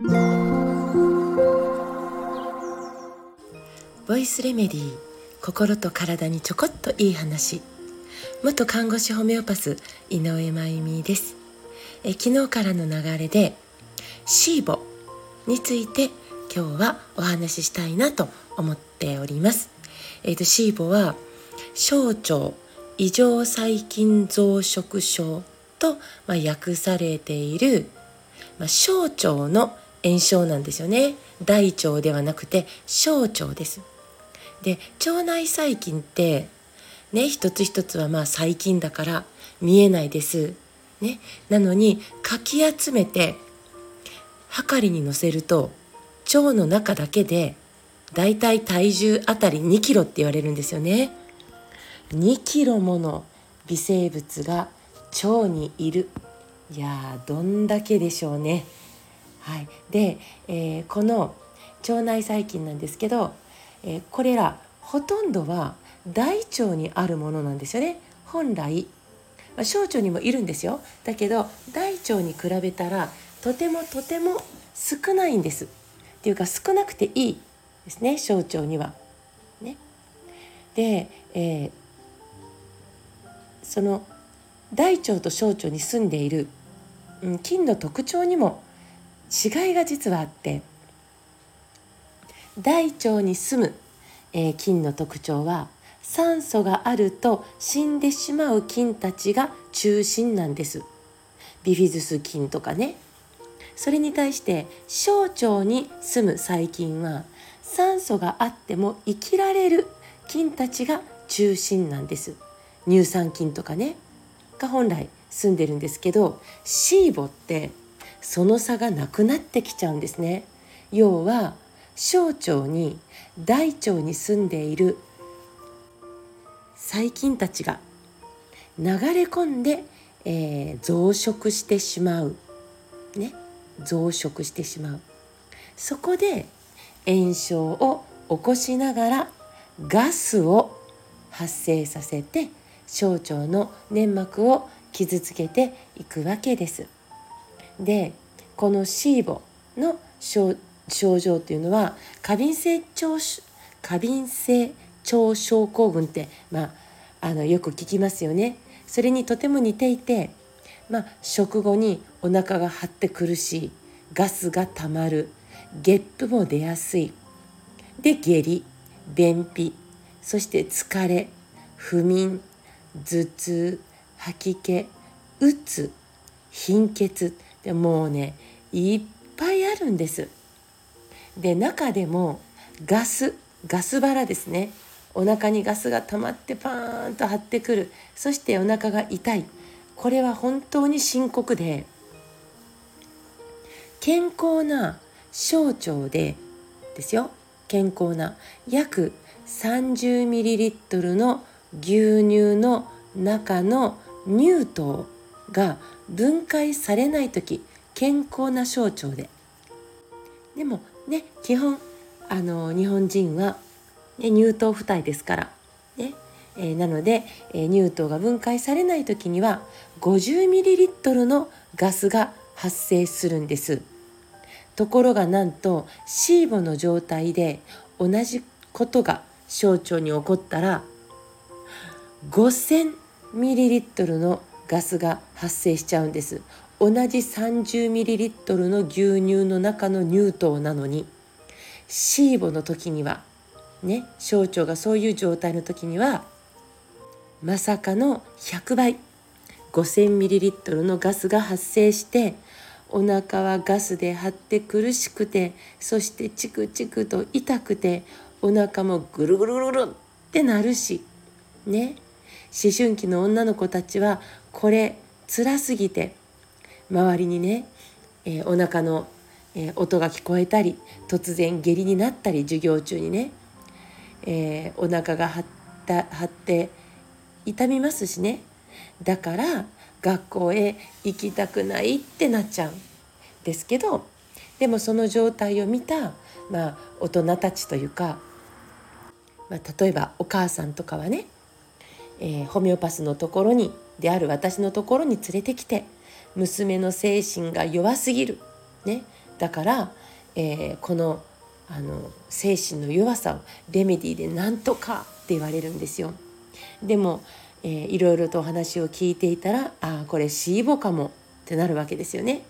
ボイスレメディー心と体にちょこっといい話。元看護師ホメオパス井上真由美です。え昨日からの流れでシーボについて今日はお話ししたいなと思っております。えっ、ー、とシーボは小腸異常細菌増殖症と、まあ、訳されている、まあ、小腸の炎症なんですよね大腸ではなくて小腸ですで腸内細菌ってね一つ一つはまあ細菌だから見えないです。ね、なのにかき集めてはかりに乗せると腸の中だけでだいたい体重あたり2キロって言われるんですよね。2キロもの微生物が腸にいる。いやどんだけでしょうね。はい、で、えー、この腸内細菌なんですけどえー、これらほとんどは大腸にあるものなんですよね。本来、まあ、小腸にもいるんですよ。だけど大腸に比べたらとてもとても少ないんです。っていうか少なくていいですね小腸には。ね、で、えー、その大腸と小腸に住んでいる、うん、菌の特徴にも違いが実はあって大腸に住む、えー、菌の特徴は酸素があると死んでしまう菌たちが中心なんです。ビフィズス菌とかね。それに対して小腸に住む細菌は酸素があっても生きられる菌たちが中心なんです。乳酸菌とかね。が本来住んでるんですけどシーボってその差がなくなってきちゃうんですね。要は小腸に大腸に住んでいる細菌たちが流れ込んで、えー、増殖してしまう。ね。増殖してしまう。そこで炎症を起こしながらガスを発生させて小腸の粘膜を傷つけていくわけです。でこのシーボの症状というのは過敏性腸過敏性腸症候群って、まあ、あのよく聞きますよね。それにとても似ていて、まあ、食後にお腹が張って苦しいガスがたまるゲップも出やすいで下痢便秘そして疲れ不眠頭痛吐き気うつ貧血でもうねいっぱいあるんです。で中でもガスガス腹ですね。お腹にガスが溜まってパーンと張ってくる。そしてお腹が痛い。これは本当に深刻で健康な小腸でですよ。健康な約 30ml の牛乳の中の乳糖。が分解されない時健康な小腸ででもね基本あの日本人は、ね、乳糖不耐ですから、ねえー、なので、えー、乳糖が分解されない時には 50ml のガスが発生するんです。ところがなんとシーボの状態で同じことが小腸に起こったら 5000ml のガスが発生しちゃうんです。同じ 30ml の牛乳の中の乳糖なのにシーボの時にはね小腸がそういう状態の時にはまさかの100倍 5000ml のガスが発生してお腹はガスで張って苦しくてそしてチクチクと痛くてお腹もぐるぐるぐるぐるってなるしね思春期の女の子たちはこれ辛すぎて周りにね、えー、お腹の、えー、音が聞こえたり突然下痢になったり授業中にね、えー、お腹が張った張って痛みますしね。だから学校へ行きたくないってなっちゃうんですけどでもその状態を見た、まあ、大人たちというか、まあ、例えばお母さんとかはね、えー、ホメオパスのところにである私のところに連れてきて娘の精神が弱すぎる、ね、だから、えー、このあの精神の弱さをレメディーでなんとかって言われるんですよ。でも、えー、いろいろとお話を聞いていたらああこれシーボかもってなるわけですよね。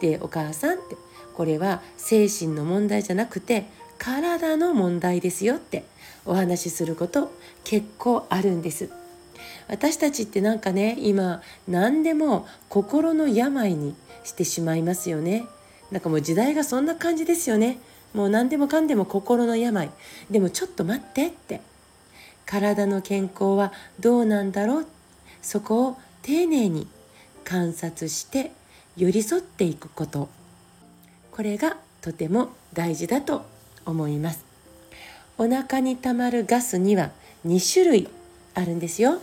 でお母さんってこれは精神の問題じゃなくて体の問題ですよってお話しすること結構あるんです。私たちってなんかね今何でも心の病にしてしまいますよね。なんかもう時代がそんな感じですよね。もう何でもかんでも心の病。でもちょっと待ってって。体の健康はどうなんだろうそこを丁寧に観察して寄り添っていくことこれがとても大事だと思いますお腹にたまるガスには2種類あるんですよ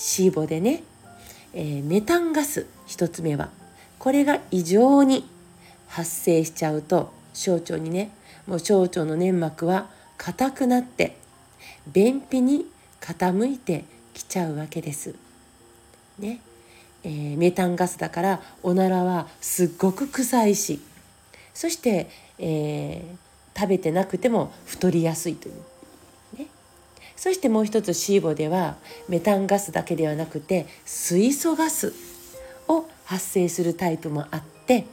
シーボでね、えー、メタンガス1つ目はこれが異常に発生しちゃうと小腸にねもう小腸の粘膜は硬くなって便秘に傾いてきちゃうわけです。ねえー、メタンガスだからおならはすっごく臭いしそして、えー、食べてなくても太りやすいという。そしてもう一つシーボではメタンガスだけではなくて水素ガスを発生するタイプもあって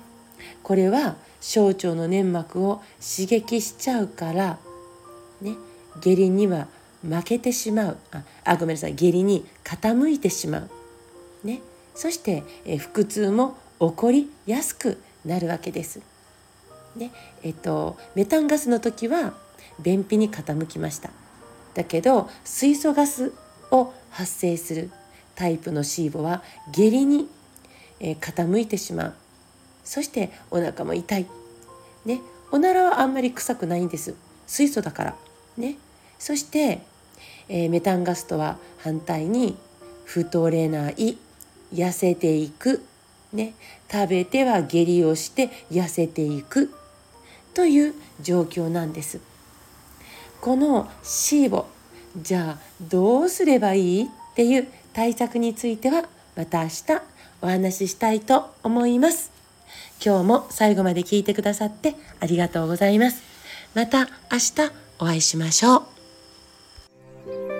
これは小腸の粘膜を刺激しちゃうからね下痢には負けてしまう。ああごめんなさい。下痢に傾いてしまう、ね、そして、え腹痛も起こりやすくなるわけです。ね。えっと、メタンガスの時は便秘に傾きました。だけど水素ガスを発生するタイプのシーボは下痢に、え傾いてしまう。そしてお腹も痛い、ね、おならはあんまり臭くないんです。水素だから。ね。そして、えー、メタンガスとは反対に太れない痩せていく、ね、食べては下痢をして痩せていく。という状況なんです。このシーボじゃあどうすればいいっていう対策についてはまた明日お話ししたいと思います。今日も最後まで聞いてくださってありがとうございます。また明日お会いしましょう。